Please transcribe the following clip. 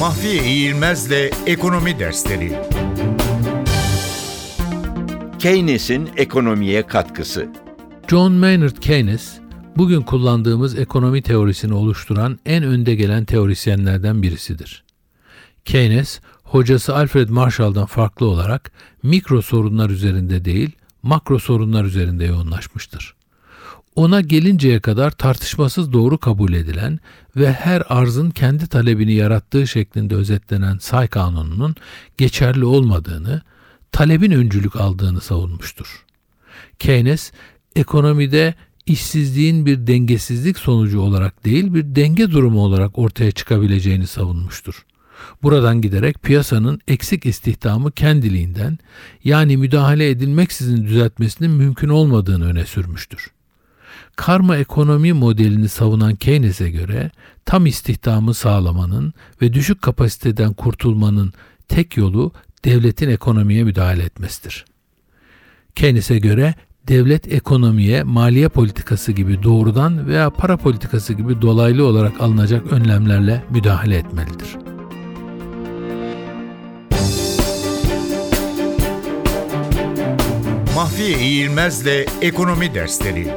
Mahfiye İğilmez'le Ekonomi Dersleri Keynes'in ekonomiye katkısı. John Maynard Keynes, bugün kullandığımız ekonomi teorisini oluşturan en önde gelen teorisyenlerden birisidir. Keynes, hocası Alfred Marshall'dan farklı olarak mikro sorunlar üzerinde değil, makro sorunlar üzerinde yoğunlaşmıştır. Ona gelinceye kadar tartışmasız doğru kabul edilen ve her arzın kendi talebini yarattığı şeklinde özetlenen say kanununun geçerli olmadığını, talebin öncülük aldığını savunmuştur. Keynes, ekonomide işsizliğin bir dengesizlik sonucu olarak değil bir denge durumu olarak ortaya çıkabileceğini savunmuştur. Buradan giderek piyasanın eksik istihdamı kendiliğinden yani müdahale edilmeksizin düzeltmesinin mümkün olmadığını öne sürmüştür. Karma ekonomi modelini savunan Keynes'e göre tam istihdamı sağlamanın ve düşük kapasiteden kurtulmanın tek yolu devletin ekonomiye müdahale etmesidir. Keynes'e göre devlet ekonomiye maliye politikası gibi doğrudan veya para politikası gibi dolaylı olarak alınacak önlemlerle müdahale etmelidir. Mahfiye İğilmez'le Ekonomi Dersleri